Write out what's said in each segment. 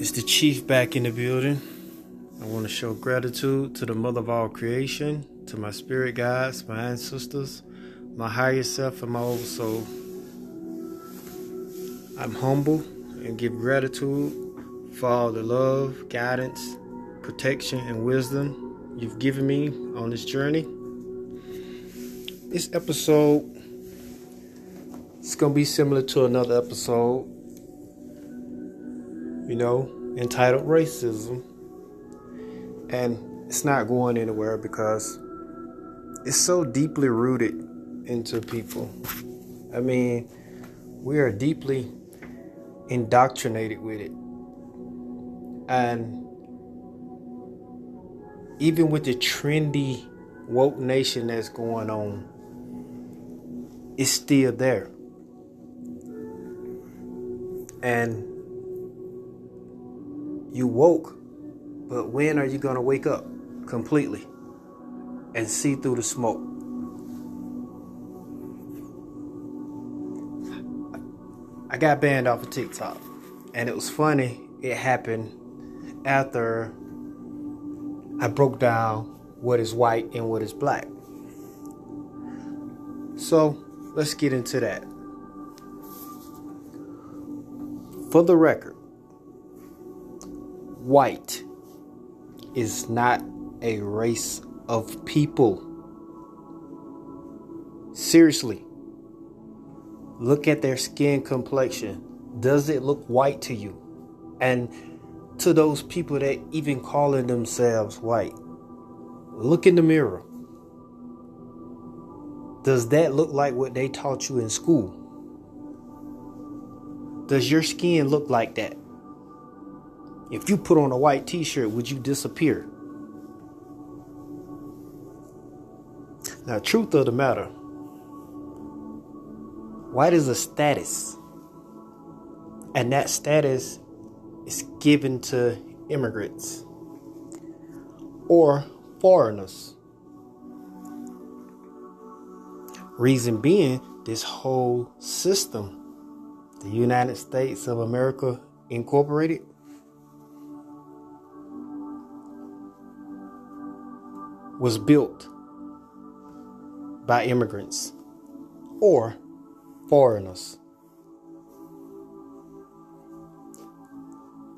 It's the chief back in the building. I want to show gratitude to the mother of all creation, to my spirit guides, my ancestors, my higher self, and my old soul. I'm humble and give gratitude for all the love, guidance, protection, and wisdom you've given me on this journey. This episode is going to be similar to another episode, you know, entitled Racism. And it's not going anywhere because it's so deeply rooted into people. I mean, we are deeply indoctrinated with it. And even with the trendy woke nation that's going on, it's still there. And you woke, but when are you going to wake up completely and see through the smoke? I got banned off of TikTok, and it was funny. It happened after I broke down what is white and what is black. So let's get into that. For the record, white is not a race of people. Seriously, look at their skin complexion. Does it look white to you? And to those people that even calling themselves white, look in the mirror. Does that look like what they taught you in school? Does your skin look like that? If you put on a white t shirt, would you disappear? Now, truth of the matter, white is a status. And that status is given to immigrants or foreigners. Reason being, this whole system, the United States of America Incorporated, was built by immigrants or foreigners.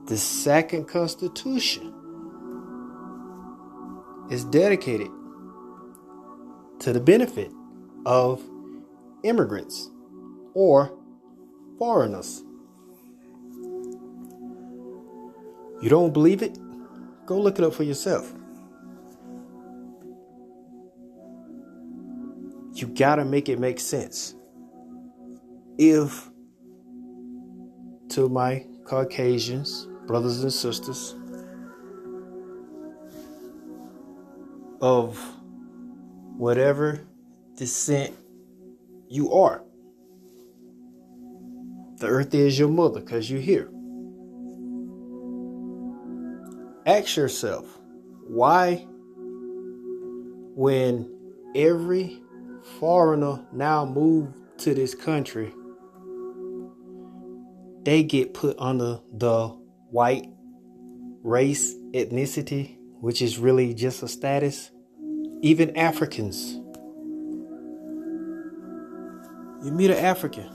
The second constitution is dedicated to the benefit of immigrants or foreigners. You don't believe it? Go look it up for yourself. You gotta make it make sense. If to my Caucasians, brothers and sisters, of whatever descent you are. The earth is your mother because you're here. Ask yourself why, when every foreigner now move to this country, they get put under the white race ethnicity, which is really just a status. Even Africans. You meet an African,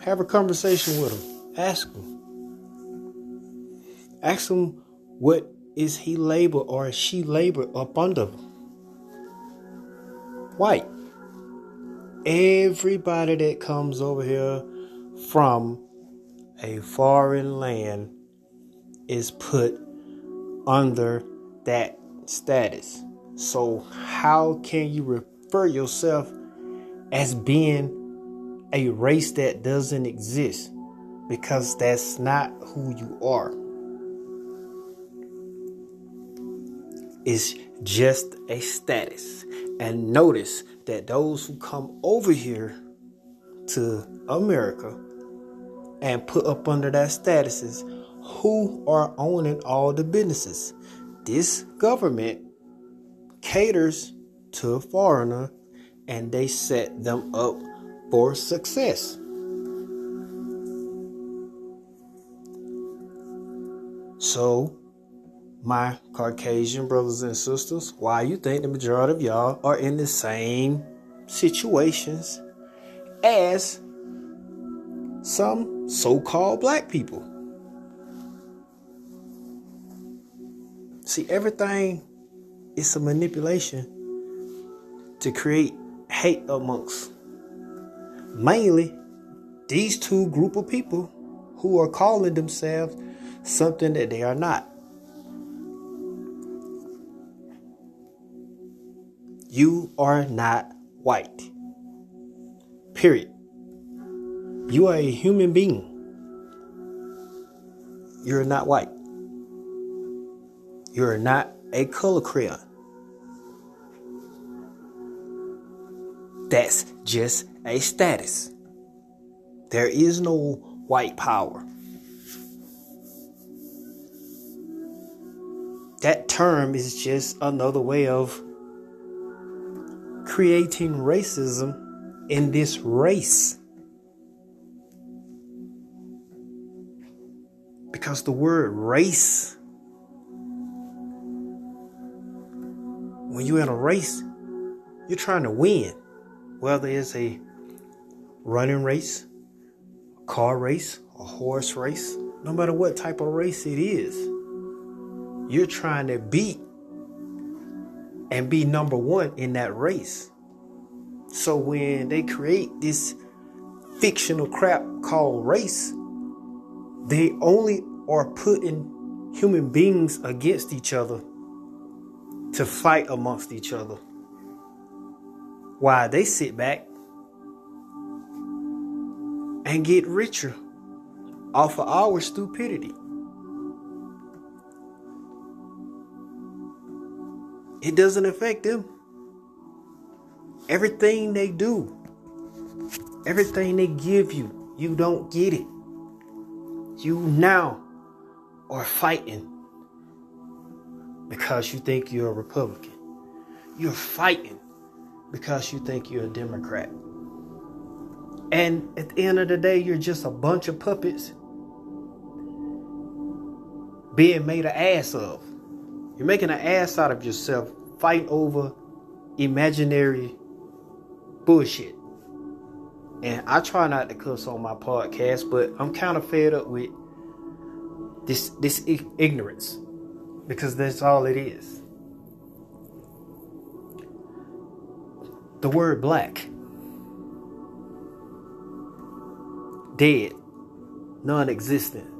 have a conversation with him, ask him. Ask him what is he labeled or is she labeled up under? White. Everybody that comes over here from a foreign land is put under that status. So, how can you refer yourself as being a race that doesn't exist because that's not who you are. It's just a status. And notice that those who come over here to America and put up under that statuses who are owning all the businesses. This government caters to a foreigner and they set them up for success. So, my Caucasian brothers and sisters, why you think the majority of y'all are in the same situations as some so called black people? See, everything is a manipulation to create hate amongst mainly these two group of people who are calling themselves something that they are not. You are not white. Period. You are a human being. You're not white. You're not a color crayon. That's just a status. There is no white power. That term is just another way of creating racism in this race. Because the word race, when you're in a race, you're trying to win whether it's a running race, a car race, a horse race, no matter what type of race it is, you're trying to beat and be number one in that race. So when they create this fictional crap called race, they only are putting human beings against each other to fight amongst each other. Why they sit back and get richer off of our stupidity. It doesn't affect them. Everything they do, everything they give you, you don't get it. You now are fighting because you think you're a Republican. You're fighting because you think you're a Democrat. And at the end of the day, you're just a bunch of puppets being made an ass of. You're making an ass out of yourself fighting over imaginary bullshit. And I try not to cuss on my podcast, but I'm kind of fed up with this this ignorance because that's all it is. The word black. Dead. Non existent.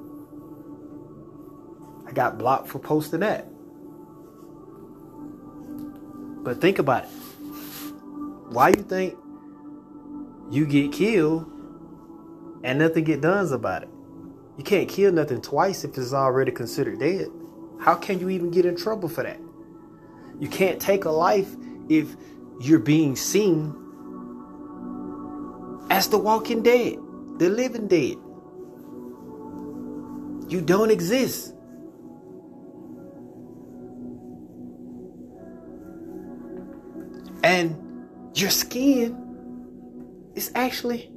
I got blocked for posting that. But think about it. Why you think you get killed and nothing get done about it? You can't kill nothing twice if it's already considered dead. How can you even get in trouble for that? You can't take a life if you're being seen as the walking dead, the living dead. You don't exist. And your skin is actually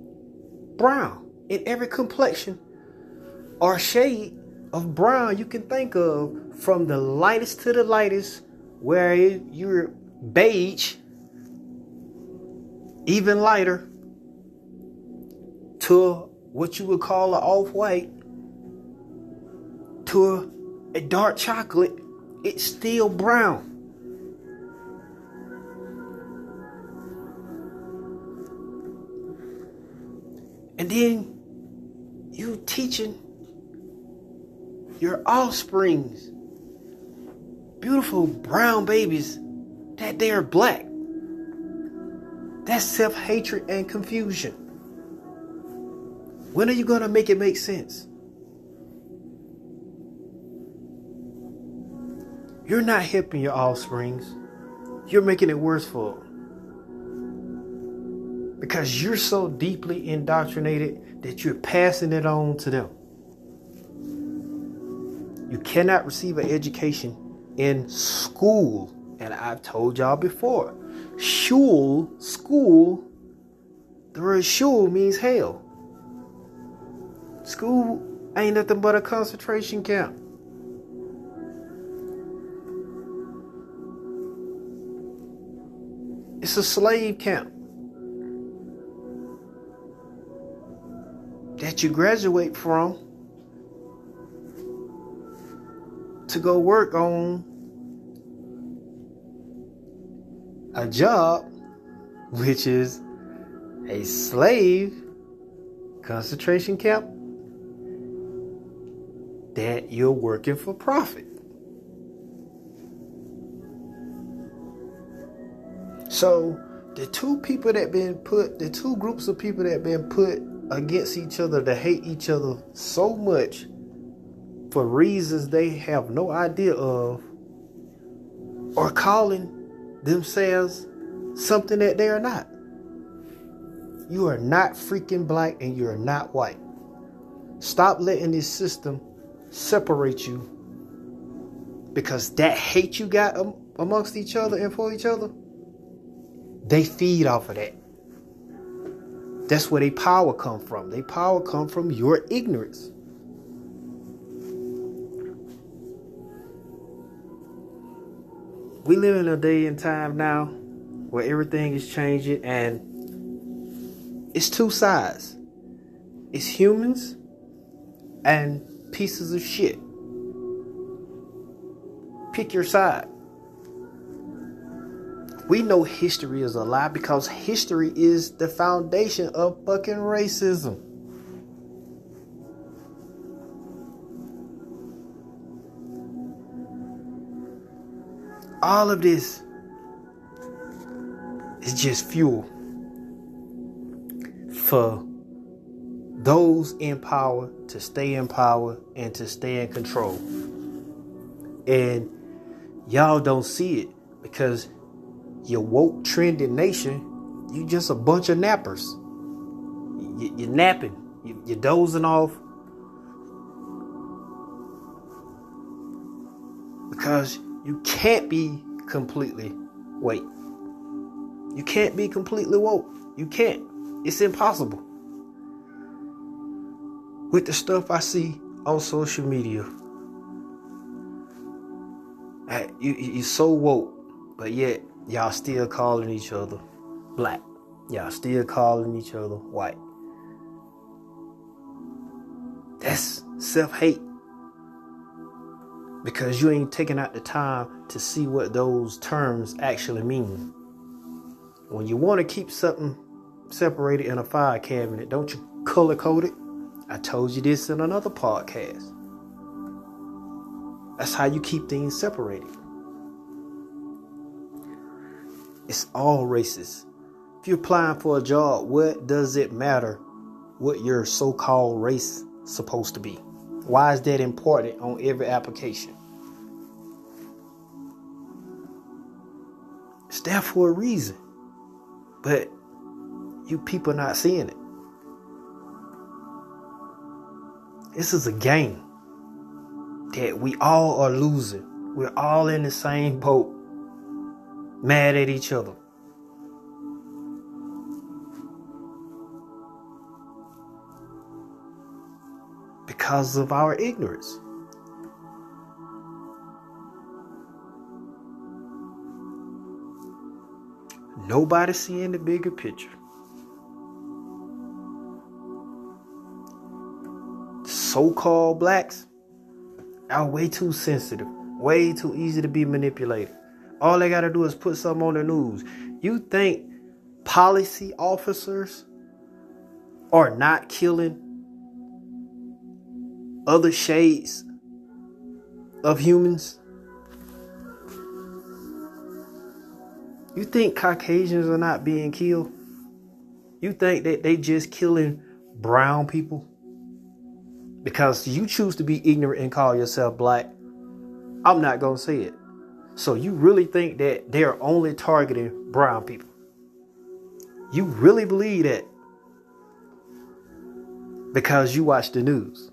brown. In every complexion or shade of brown you can think of from the lightest to the lightest where you're beige even lighter to what you would call an off-white to a, a dark chocolate it's still brown and then you teaching your offsprings beautiful brown babies that they are black that's self hatred and confusion. When are you going to make it make sense? You're not helping your offsprings. You're making it worse for them because you're so deeply indoctrinated that you're passing it on to them. You cannot receive an education in school. And I've told y'all before, shul, school, the word shul means hell. School ain't nothing but a concentration camp. It's a slave camp. That you graduate from to go work on a job which is a slave concentration camp that you're working for profit. So the two people that been put, the two groups of people that been put against each other to hate each other so much for reasons they have no idea of, or calling themselves something that they are not. You are not freaking black and you are not white. Stop letting this system separate you because that hate you got amongst each other and for each other, they feed off of that. That's where they power come from. Their power come from your ignorance. We live in a day and time now where everything is changing and it's two sides. It's humans and pieces of shit. Pick your side. We know history is a lie because history is the foundation of fucking racism. All of this is just fuel for those in power to stay in power and to stay in control. And y'all don't see it because you woke trending nation, you just a bunch of nappers. You, are napping, you, you're dozing off. Because you can't be completely wait. You can't be completely woke. You can't. It's impossible. With the stuff I see on social media, you, you're so woke, but yet y'all still calling each other black. Y'all still calling each other white. That's self hate. Because you ain't taking out the time to see what those terms actually mean. When you want to keep something separated in a file cabinet. Don't you color code it? I told you this in another podcast. That's how you keep things separated. It's all races. If you're applying for a job, what does it matter what your so-called race supposed to be? Why is that important on every application? It's there for a reason. But you people not seeing it. This is a game that we all are losing. We're all in the same boat, mad at each other. Because of our ignorance. Nobody seeing the bigger picture. so-called blacks are way too sensitive, way too easy to be manipulated. All they gotta do is put something on the news. You think policy officers are not killing other shades of humans? You think Caucasians are not being killed? You think that they just killing brown people? because you choose to be ignorant and call yourself black, I'm not going to say it. So you really think that they're only targeting brown people? You really believe that because you watch the news.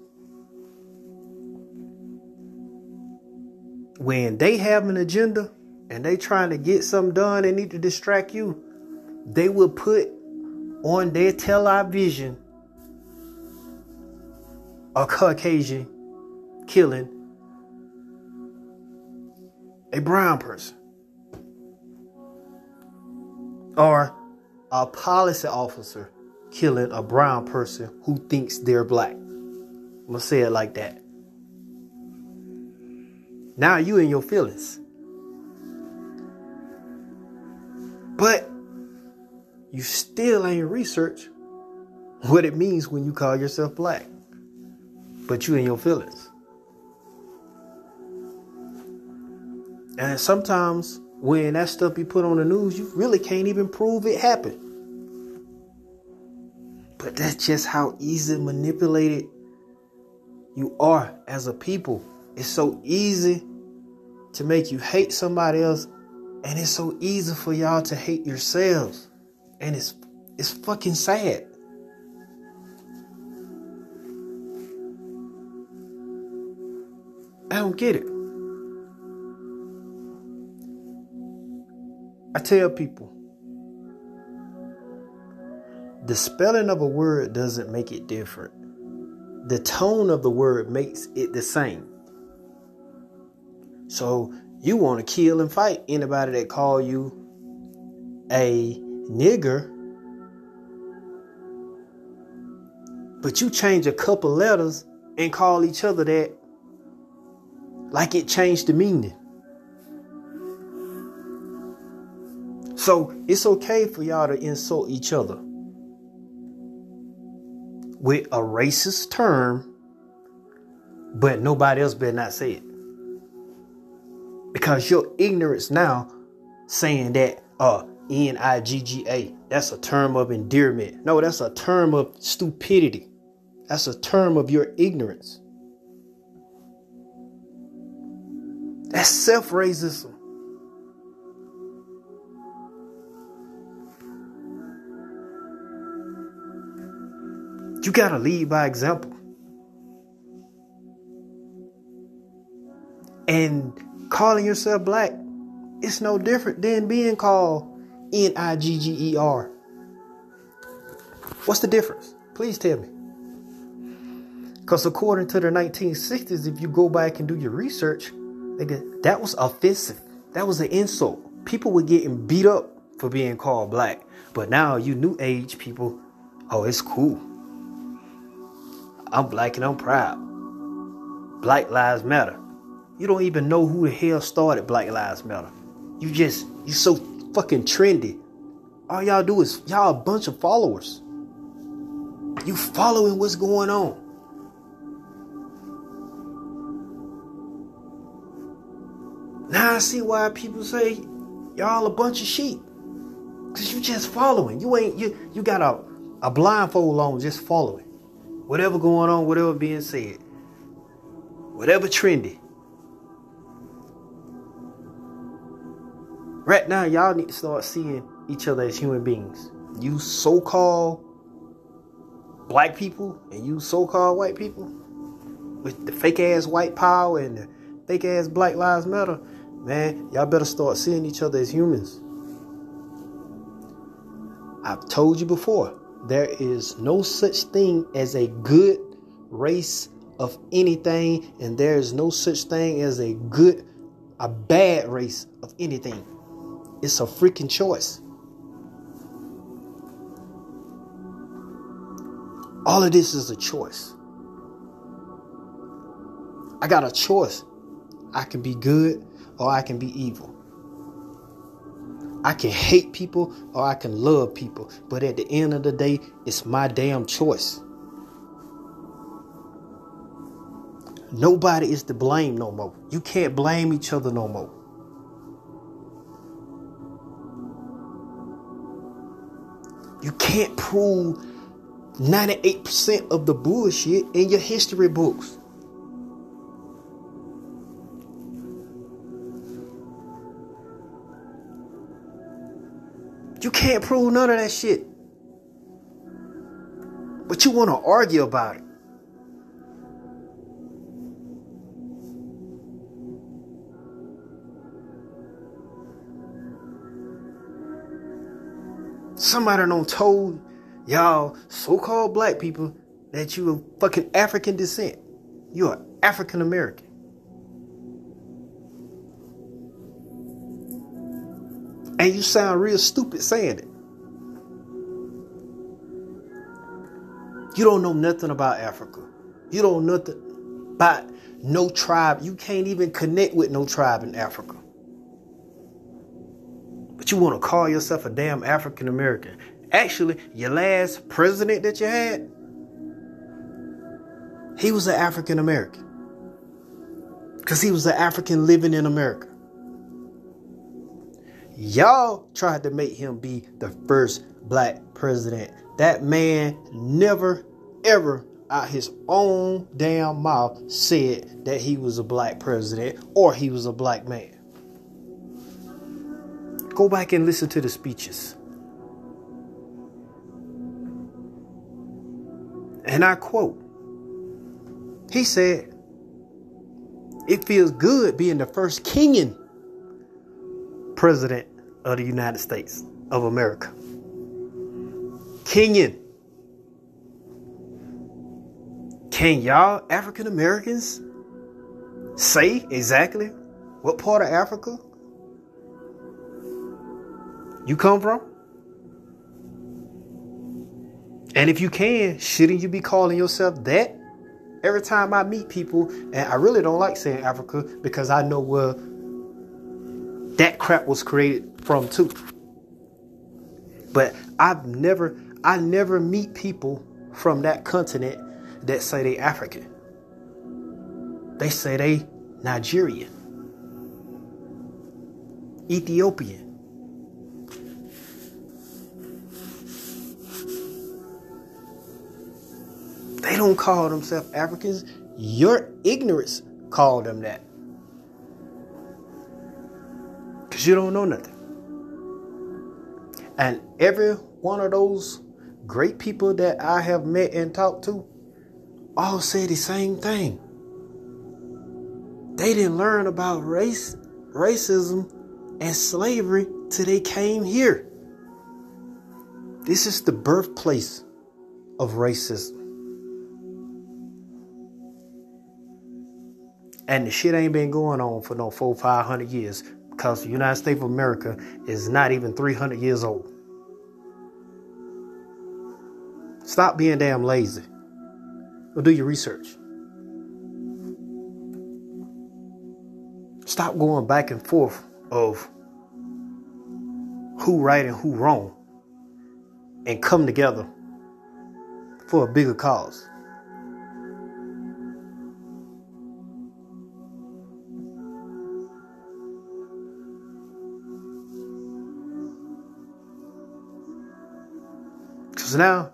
When they have an agenda and they trying to get something done they need to distract you, they will put on their television a Caucasian killing a brown person. Or a policy officer killing a brown person who thinks they're black. I'm gonna say it like that. Now you in your feelings. But you still ain't research what it means when you call yourself black. But you in your feelings. And sometimes when that stuff be put on the news, you really can't even prove it happened. But that's just how easy manipulated you are as a people. It's so easy to make you hate somebody else, and it's so easy for y'all to hate yourselves. And it's it's fucking sad. I don't get it. I tell people the spelling of a word doesn't make it different. The tone of the word makes it the same. So you want to kill and fight anybody that call you a nigger, but you change a couple letters and call each other that like it changed the meaning. So it's okay for y'all to insult each other with a racist term, but nobody else better not say it. Because your ignorance now saying that uh N I G G A, that's a term of endearment. No, that's a term of stupidity. That's a term of your ignorance. That's self racism. You got to lead by example. And calling yourself black, it's no different than being called N I G G E R. What's the difference? Please tell me. Because according to the 1960s, if you go back and do your research, nigga, that was offensive. That was an insult. People were getting beat up for being called black. But now you new age people, oh, it's cool. I'm black and I'm proud. Black Lives Matter. You don't even know who the hell started Black Lives Matter. You just, you so fucking trendy. All y'all do is, y'all a bunch of followers. You following what's going on. Now I see why people say y'all a bunch of sheep. Cause you just following. You ain't you you got a, a blindfold on just following whatever going on, whatever being said, whatever trendy. Right now, y'all need to start seeing each other as human beings. You so called black people and you so called white people with the fake ass white power and the fake ass Black Lives Matter, man, y'all better start seeing each other as humans. I've told you before, there is no such thing as a good race of anything, and there is no such thing as a good, a bad race of anything. It's a freaking choice. All of this is a choice. I got a choice. I can be good or I can be evil. I can hate people or I can love people. But at the end of the day, it's my damn choice. Nobody is to blame no more. You can't blame each other no more. You can't prove 98% of the bullshit in your history books. You can't prove none of that shit. But you want to argue about it. Somebody don't told y'all so-called black people that you are fucking African descent. You are African American. And you sound real stupid saying it. You don't know nothing about Africa. You don't know nothing about no tribe. You can't even connect with no tribe in Africa. But you want to call yourself a damn African American. Actually, your last president that you had, he was an African American. Because he was an African living in America. Y'all tried to make him be the first black president. That man never, ever out his own damn mouth said that he was a black president or he was a black man. Go back and listen to the speeches. And I quote, he said, It feels good being the first Kenyan president of the United States of America. Kenyan. Can y'all African Americans say exactly what part of Africa you come from? And if you can, shouldn't you be calling yourself that? Every time I meet people, and I really don't like saying Africa because I know where that crap was created from too. But I've never, I never meet people from that continent that say they African. They say they Nigerian, Ethiopian. They don't call themselves Africans. Your ignorance called them that. Because you don't know nothing. And every one of those great people that I have met and talked to all say the same thing. They didn't learn about race, racism, and slavery till they came here. This is the birthplace of racism. And the shit ain't been going on for no four, five hundred years because the United States of America is not even 300 years old. Stop being damn lazy. Or do your research. Stop going back and forth of who right and who wrong and come together for a bigger cause. Because now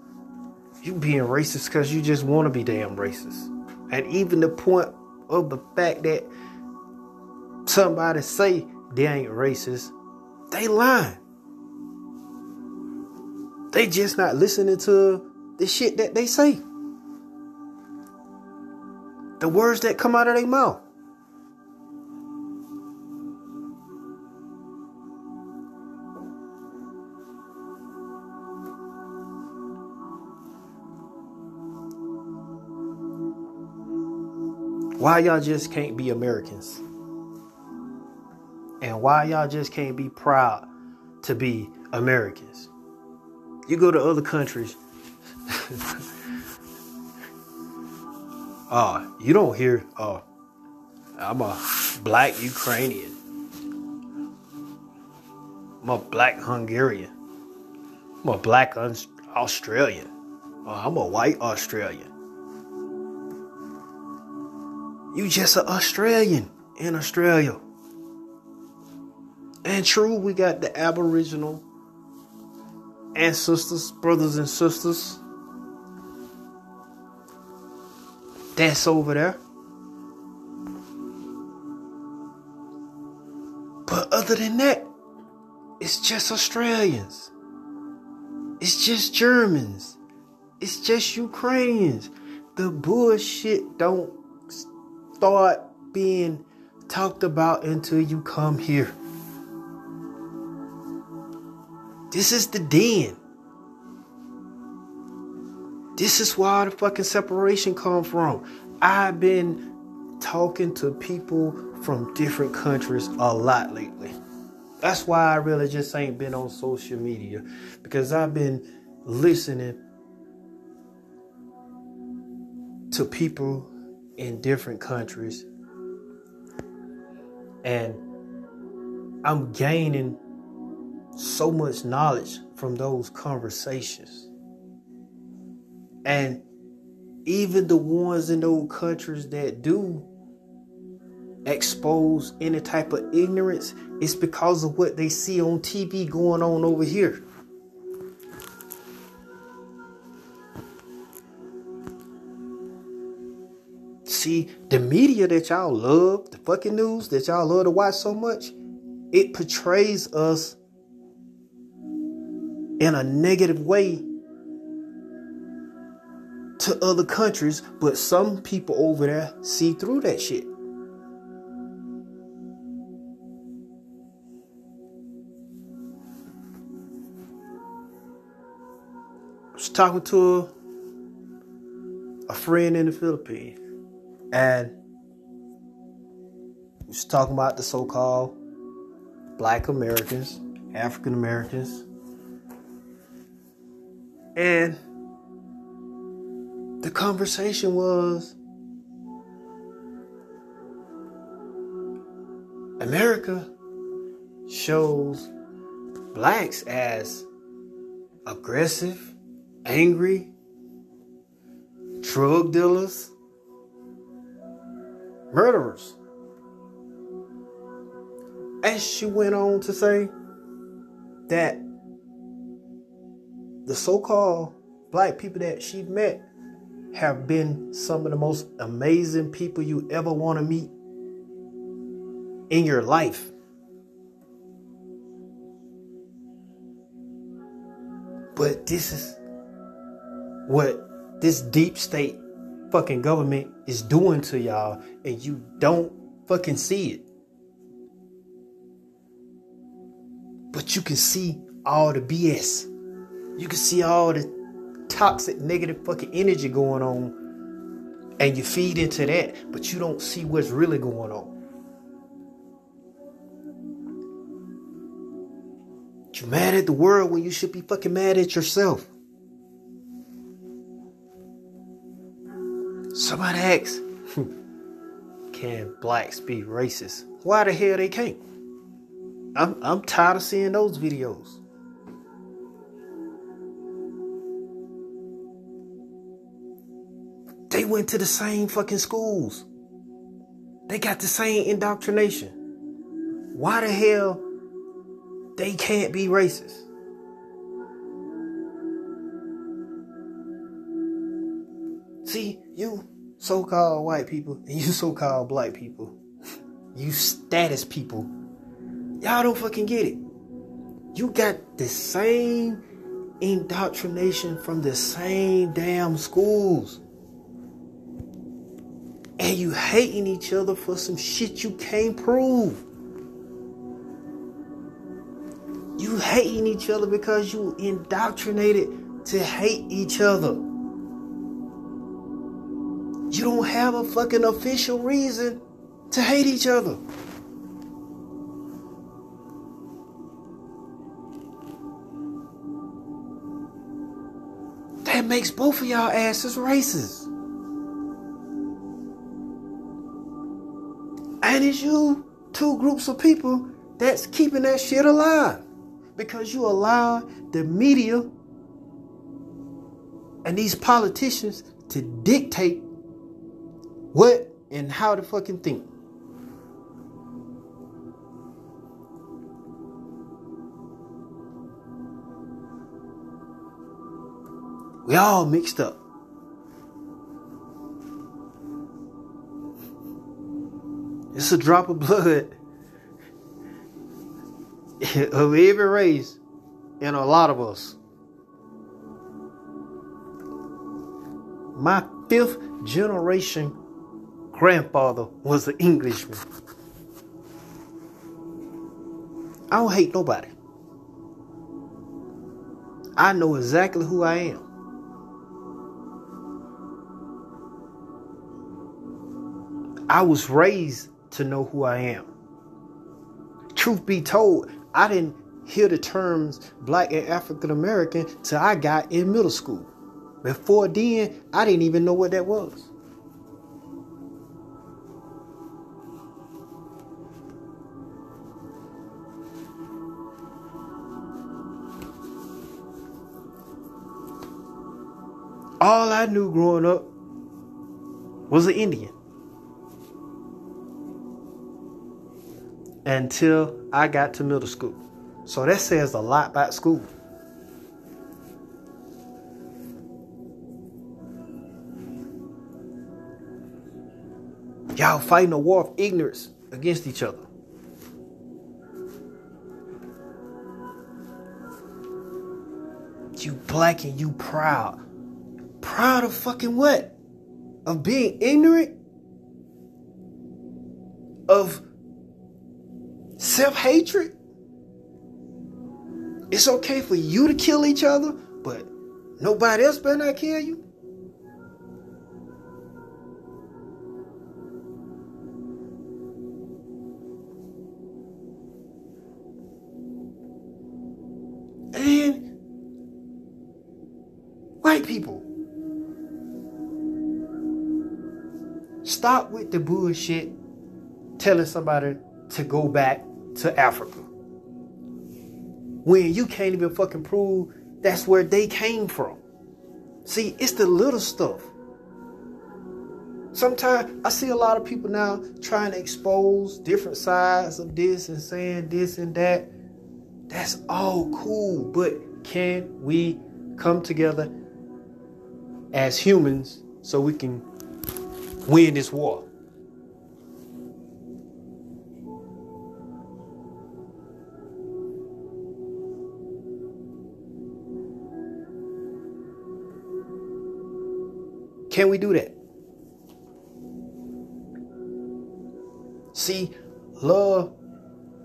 you being racist because you just want to be damn racist. And even the point of the fact that somebody say they ain't racist, they lying. They just not listening to the shit that they say. The words that come out of their mouth. Why y'all just can't be Americans? And why y'all just can't be proud to be Americans? You go to other countries. uh, you don't hear, oh, I'm a black Ukrainian. I'm a black Hungarian. I'm a black Australian. Oh, I'm a white Australian. You just an Australian in Australia. And true, we got the Aboriginal ancestors, brothers and sisters. That's over there. But other than that, it's just Australians. It's just Germans. It's just Ukrainians. The bullshit don't start being talked about until you come here. This is the den. This is where the fucking separation come from. I've been talking to people from different countries a lot lately. That's why I really just ain't been on social media because I've been listening to people in different countries. And I'm gaining so much knowledge from those conversations. And even the ones in those countries that do expose any type of ignorance, it's because of what they see on TV going on over here. See, the media that y'all love, the fucking news that y'all love to watch so much, it portrays us in a negative way to other countries, but some people over there see through that shit. I was talking to a, a friend in the Philippines, and he was talking about the so-called Black Americans, African Americans, and the conversation was America shows blacks as aggressive, angry, drug dealers, murderers. And she went on to say that the so called black people that she met have been some of the most amazing people you ever want to meet in your life. But this is what this deep state fucking government is doing to y'all, and you don't fucking see it. But you can see all the BS. You can see all the toxic, negative fucking energy going on, and you feed into that, but you don't see what's really going on. You're mad at the world when you should be fucking mad at yourself. Somebody asks, can blacks be racist? Why the hell they can't? I'm I'm tired of seeing those videos. They went to the same fucking schools. They got the same indoctrination. Why the hell they can't be racist? See, you so called white people and you so called black people, you status people, y'all don't fucking get it. You got the same indoctrination from the same damn schools and you hating each other for some shit you can't prove. You hating each other because you indoctrinated to hate each other. You don't have a fucking official reason to hate each other. That makes both of y'all asses racist. And it's you, two groups of people, that's keeping that shit alive. Because you allow the media and these politicians to dictate what and how to fucking think. We all mixed up. It's a drop of blood of every race in a lot of us. My fifth generation grandfather was an Englishman. I don't hate nobody. I know exactly who I am. I was raised to know who I am. Truth be told, I didn't hear the terms black and African American till I got in middle school. Before then, I didn't even know what that was. All I knew growing up was an Indian. Until I got to middle school. So that says a lot about school. Y'all fighting a war of ignorance against each other. You black and you proud. Proud of fucking what? Of being ignorant? Of self hatred? It's okay for you to kill each other, but nobody else better not kill you? Stop with the bullshit telling somebody to go back to Africa. When you can't even fucking prove that's where they came from. See, it's the little stuff. Sometimes I see a lot of people now trying to expose different sides of this and saying this and that. That's all cool, but can we come together as humans so we can win this war? Can we do that? See, love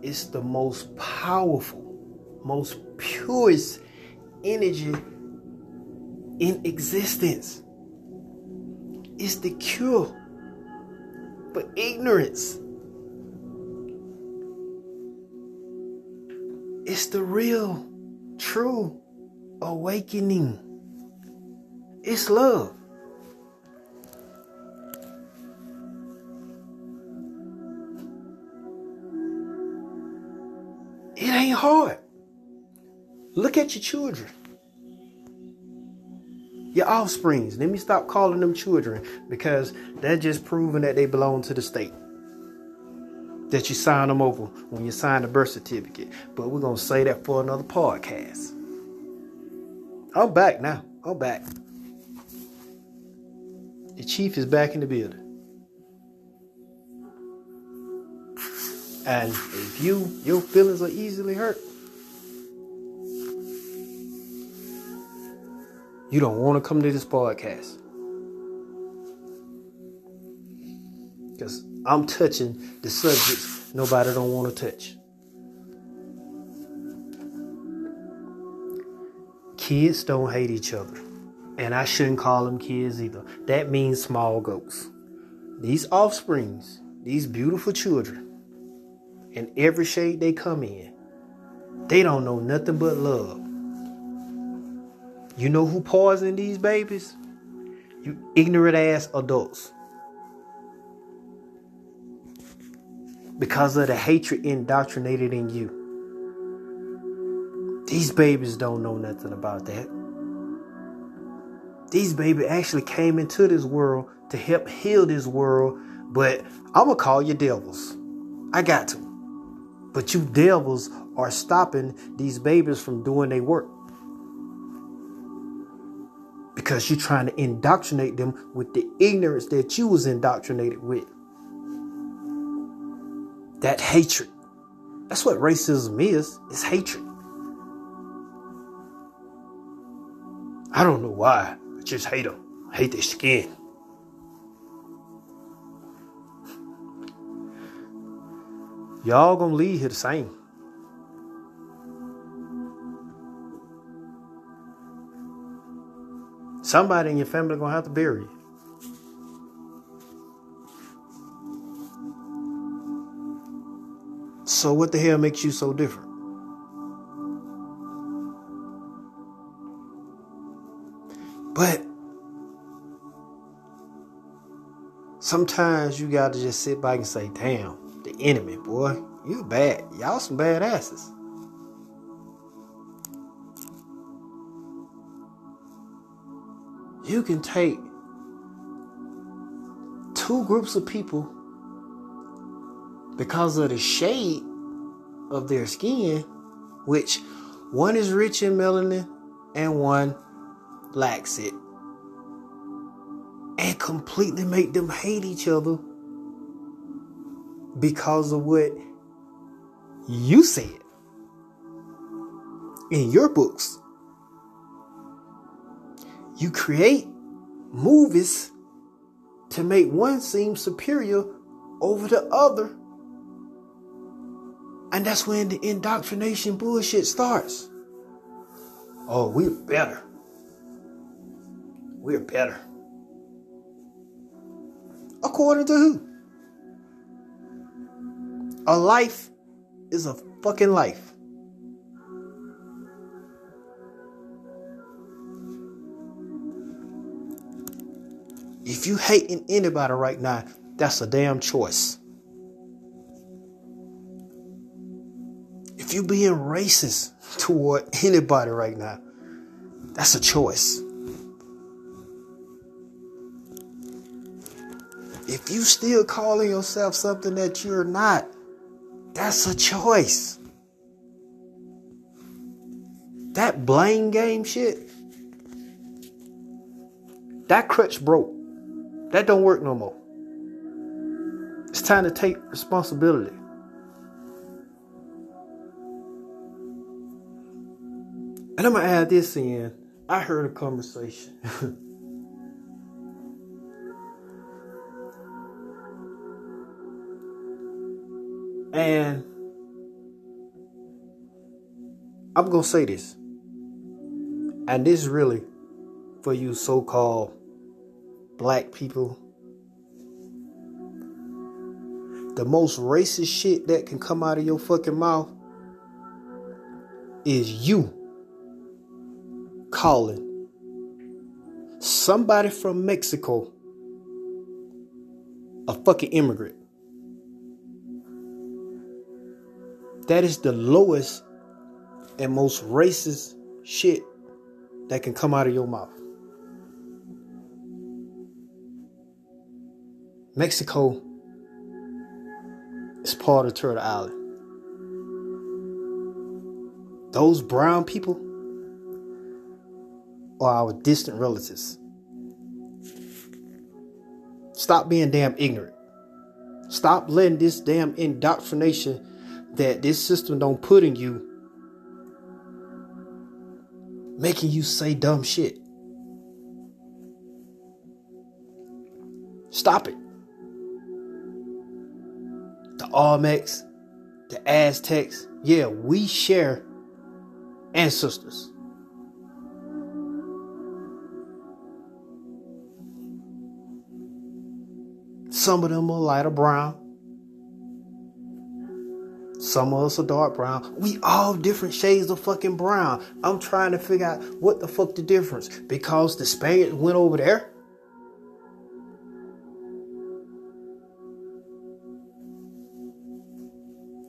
is the most powerful most purest energy in existence. It's the cure for ignorance. It's the real, true awakening. It's love. It ain't hard. Look at your children. Your offsprings. Let me stop calling them children because they're just proving that they belong to the state. That you sign them over when you sign the birth certificate. But we're going to say that for another podcast. I'm back now. I'm back. The chief is back in the building. And if you your feelings are easily hurt, you don't want to come to this podcast. Because I'm touching the subjects nobody don't want to touch. Kids don't hate each other. And I shouldn't call them kids either. That means small goats. These offsprings, these beautiful children, in every shade they come in, they don't know nothing but love. You know who poisoned these babies? You ignorant ass adults. Because of the hatred indoctrinated in you. These babies don't know nothing about that. These babies actually came into this world to help heal this world, but I'm gonna call you devils. I got to. But you devils are stopping these babies from doing their work because you're trying to indoctrinate them with the ignorance that you was indoctrinated with. That hatred. That's what racism is. It's hatred. I don't know why. I just hate them. I hate their skin. Y'all gonna leave here the same. Somebody in your family gonna have to bury you. So what the hell makes you so different? But sometimes you gotta just sit back and say, damn, the enemy, boy, you bad. Y'all some bad asses. You can take two groups of people because of the shade of their skin, which one is rich in melanin and one lacks it, and completely make them hate each other because of what you said in your books. You create movies to make one seem superior over the other. And that's when the indoctrination bullshit starts. Oh, we're better. We're better. According to who? A life is a fucking life. If you hating anybody right now, that's a damn choice. If you being racist toward anybody right now, that's a choice. If you still calling yourself something that you're not, that's a choice. That blame game shit, that crutch broke. That don't work no more. It's time to take responsibility. And I'm gonna add this in. I heard a conversation. and I'm gonna say this. And this is really for you so called black people. The most racist shit that can come out of your fucking mouth is you calling somebody from Mexico a fucking immigrant. That is the lowest and most racist shit that can come out of your mouth. Mexico is part of Turtle Island. Those brown people are our distant relatives. Stop being damn ignorant. Stop letting this damn indoctrination that this system don't put in you making you say dumb shit. Stop it Olmecs, the Aztecs. Yeah, we share ancestors. Some of them are lighter brown. Some of us are dark brown. We all different shades of fucking brown. I'm trying to figure out what the fuck the difference. Because the Spaniards went over there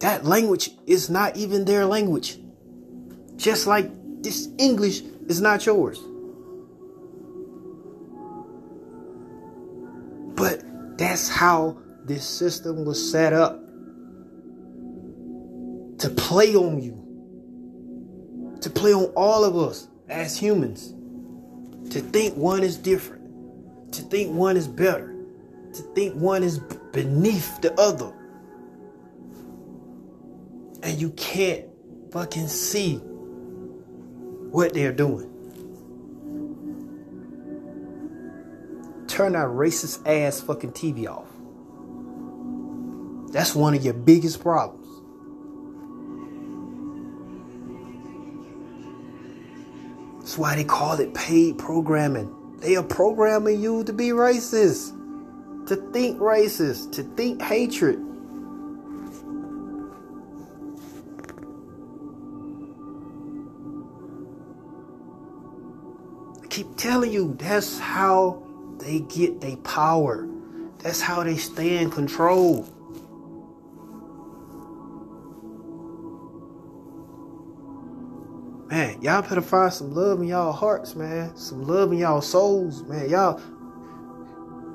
That language is not even their language. Just like this English is not yours. But that's how this system was set up to play on you, to play on all of us as humans, to think one is different, to think one is better, to think one is beneath the other and you can't fucking see what they're doing. Turn that racist ass fucking TV off. That's one of your biggest problems. That's why they call it paid programming. They are programming you to be racist, to think racist, to think hatred. Telling you that's how they get their power. That's how they stay in control. Man, y'all better find some love in y'all hearts, man. Some love in y'all souls, man. Y'all,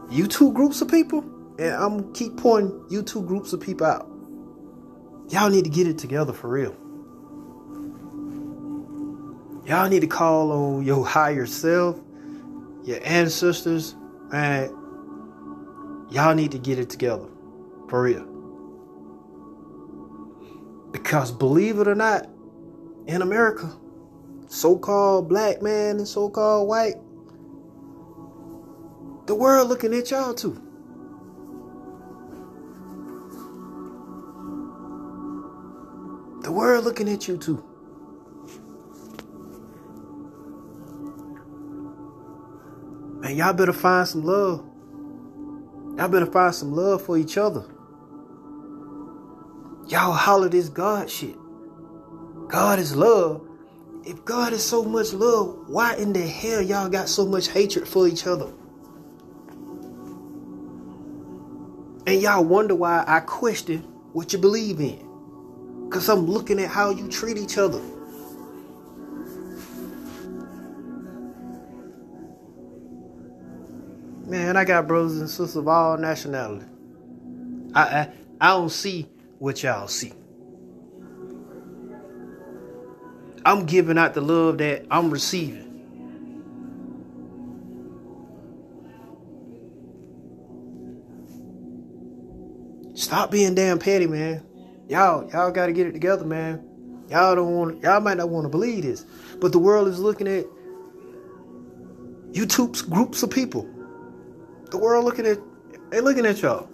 you two groups of people, and I'm keep pointing you two groups of people out. Y'all need to get it together for real. Y'all need to call on your higher self, your ancestors, man. Y'all need to get it together. For real. Because believe it or not, in America, so-called black man and so-called white, the world looking at y'all too. The world looking at you too. Y'all better find some love. Y'all better find some love for each other. Y'all holler this God shit. God is love. If God is so much love, why in the hell y'all got so much hatred for each other? And y'all wonder why I question what you believe in. Because I'm looking at how you treat each other. Man, I got brothers and sisters of all nationality. I, I I don't see what y'all see. I'm giving out the love that I'm receiving. Stop being damn petty, man. Y'all, y'all got to get it together, man. Y'all don't want, y'all might not want to believe this, but the world is looking at YouTube's groups of people the world looking at they looking at y'all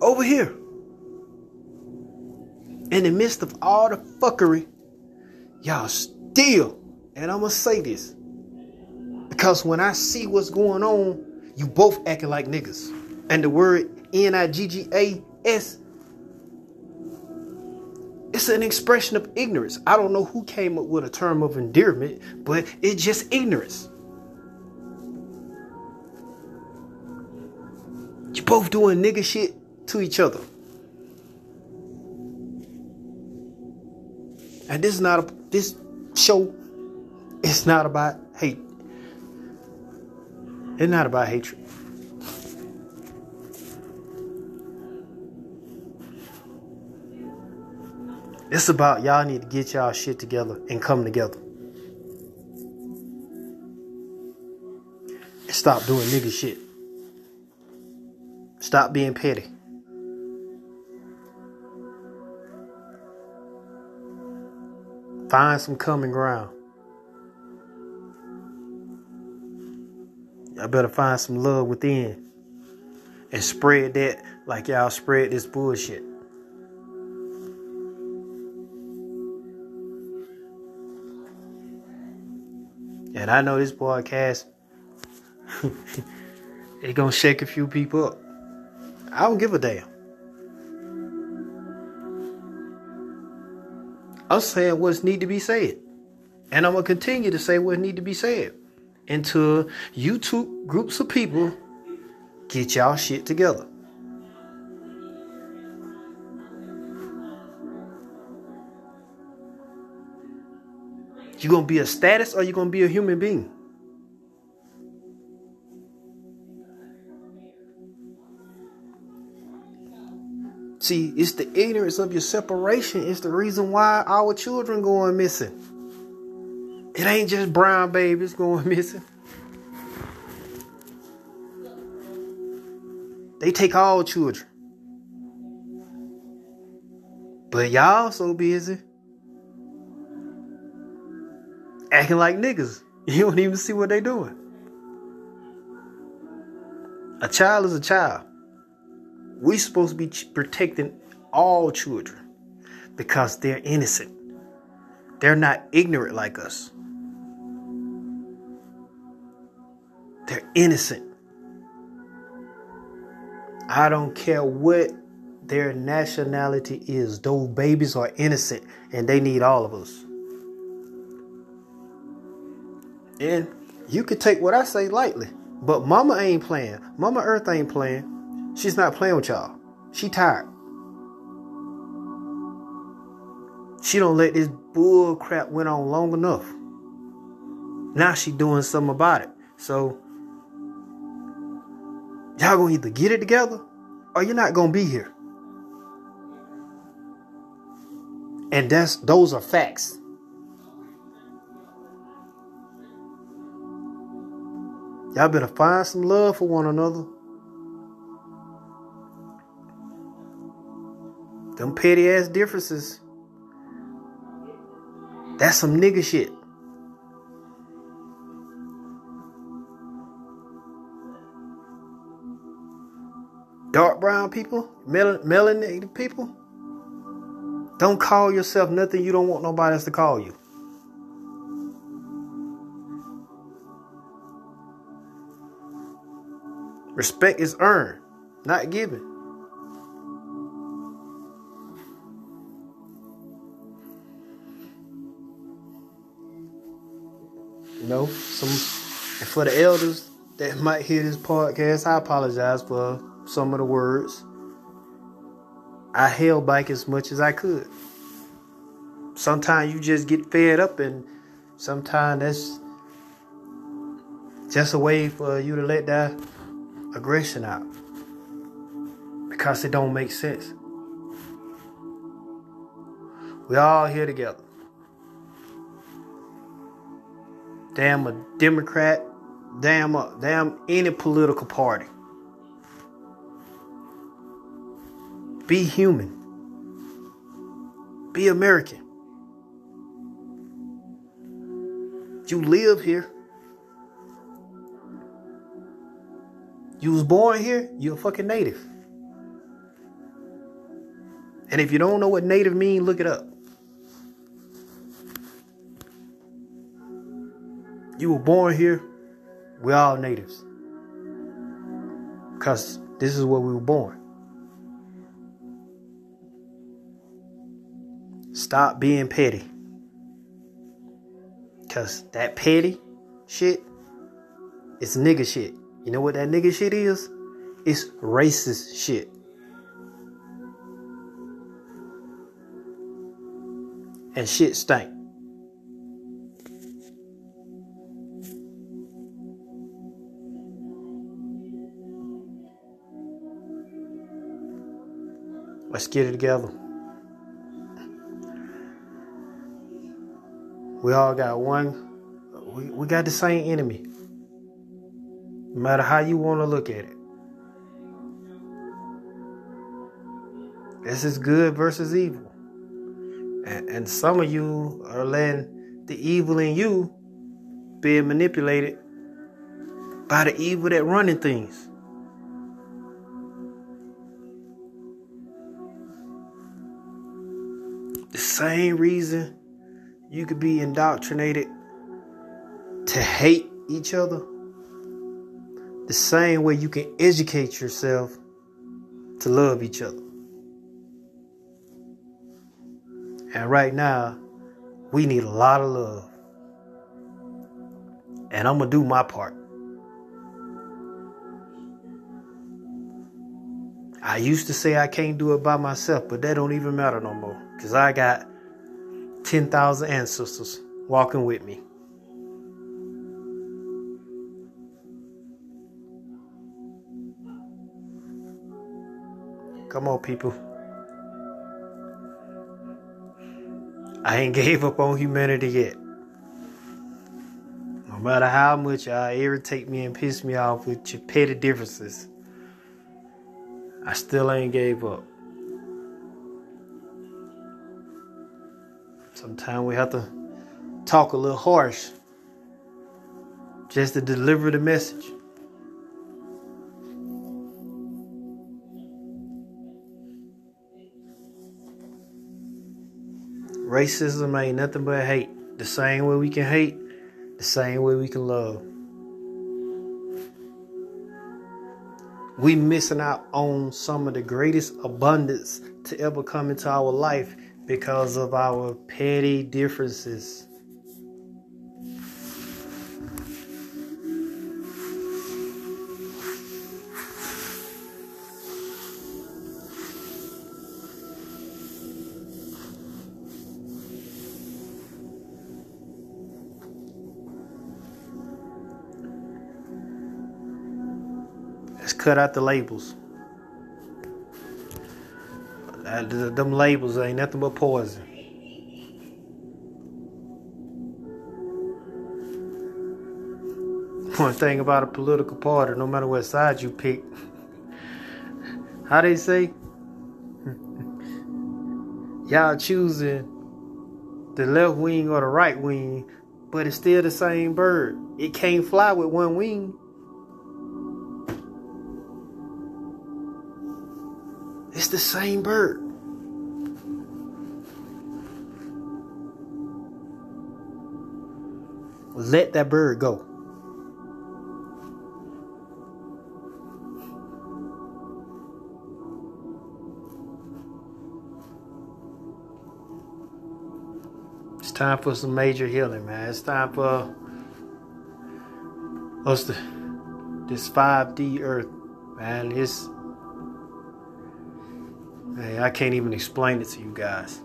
over here. In the midst of all the fuckery, y'all still, and I'm gonna say this, because when I see what's going on, you both acting like niggas. And the word N-I-G-G-A-S, it's an expression of ignorance. I don't know who came up with a term of endearment, but it's just ignorance. Both doing nigga shit to each other. And this is not a this show it's not about hate. It's not about hatred. It's about y'all need to get y'all shit together and come together. And stop doing nigga shit. Stop being petty. Find some common ground. Y'all better find some love within and spread that like y'all spread this bullshit. And I know this podcast, it gonna shake a few people up. I don't give a damn. I'm saying what's need to be said. And I'm gonna continue to say what need to be said until you two groups of people get y'all shit together. You gonna be a status or you gonna be a human being? See, it's the ignorance of your separation. It's the reason why our children going missing. It ain't just brown babies going missing. They take all children. But y'all so busy acting like niggas. You don't even see what they doing. A child is a child we supposed to be protecting all children because they're innocent. They're not ignorant like us. They're innocent. I don't care what their nationality is. Those babies are innocent and they need all of us. And you could take what I say lightly, but mama ain't playing. Mama Earth ain't playing. She's not playing with y'all. She tired. She don't let this bull crap went on long enough. Now she doing something about it. So y'all gonna either get it together or you're not gonna be here. And that's those are facts. Y'all better find some love for one another. Them petty ass differences. That's some nigga shit. Dark brown people, mel- melanated people, don't call yourself nothing you don't want nobody else to call you. Respect is earned, not given. Know, some for the elders that might hear this podcast, I apologize for some of the words. I held back as much as I could. Sometimes you just get fed up, and sometimes that's just a way for you to let that aggression out because it don't make sense. We all here together. Damn a Democrat, damn a damn any political party. Be human. Be American. You live here. You was born here, you're a fucking native. And if you don't know what native mean, look it up. You were born here, we're all natives. Because this is where we were born. Stop being petty. Because that petty shit is nigga shit. You know what that nigga shit is? It's racist shit. And shit stank. Let's get it together. We all got one, we, we got the same enemy. No matter how you want to look at it. This is good versus evil. And, and some of you are letting the evil in you being manipulated by the evil that running things. Same reason you could be indoctrinated to hate each other, the same way you can educate yourself to love each other. And right now, we need a lot of love. And I'm going to do my part. I used to say I can't do it by myself, but that don't even matter no more. Because I got 10,000 ancestors walking with me. Come on, people. I ain't gave up on humanity yet. No matter how much y'all irritate me and piss me off with your petty differences, I still ain't gave up. Sometimes we have to talk a little harsh just to deliver the message. Racism ain't nothing but hate. The same way we can hate, the same way we can love. We missing out on some of the greatest abundance to ever come into our life because of our petty differences. Let's cut out the labels. Uh, them labels ain't nothing but poison. One thing about a political party, no matter what side you pick, how they say, y'all choosing the left wing or the right wing, but it's still the same bird. It can't fly with one wing. It's the same bird. Let that bird go. It's time for some major healing, man. It's time for us to this 5D earth, man. It's man, I can't even explain it to you guys.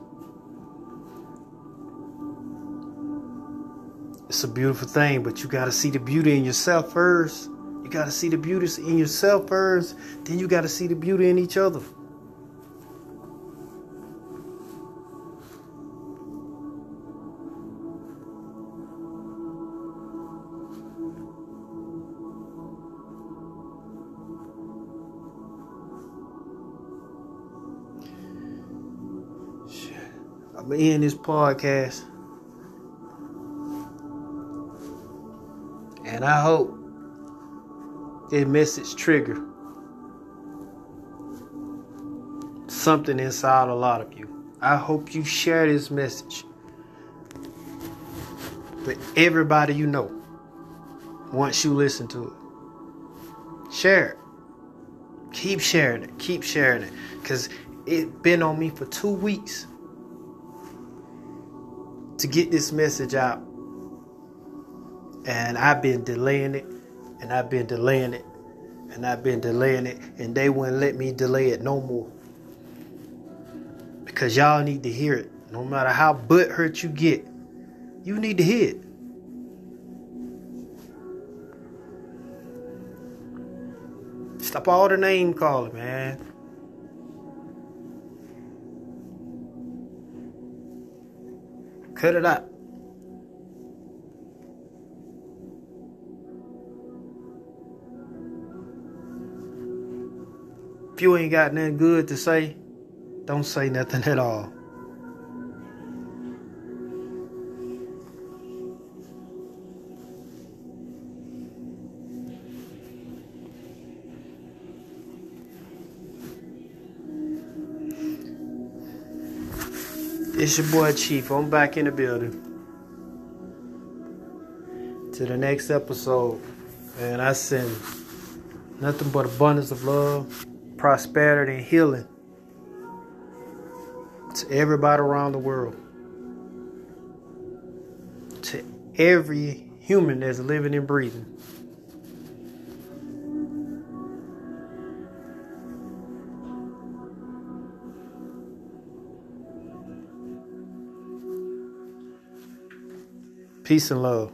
It's a beautiful thing, but you gotta see the beauty in yourself first. You gotta see the beauty in yourself first. Then you gotta see the beauty in each other. Shit. I'm end this podcast. And I hope this message trigger something inside a lot of you. I hope you share this message with everybody you know once you listen to it. Share it. Keep sharing it. Keep sharing it. Because it been on me for two weeks to get this message out. And I've been delaying it, and I've been delaying it, and I've been delaying it, and they wouldn't let me delay it no more. Because y'all need to hear it. No matter how butt hurt you get, you need to hear it. Stop all the name calling, man. Cut it out. If you ain't got nothing good to say, don't say nothing at all. It's your boy Chief. I'm back in the building. To the next episode. And I send nothing but abundance of love, prosperity, and healing to everybody around the world. To every human that's living and breathing. Peace and love.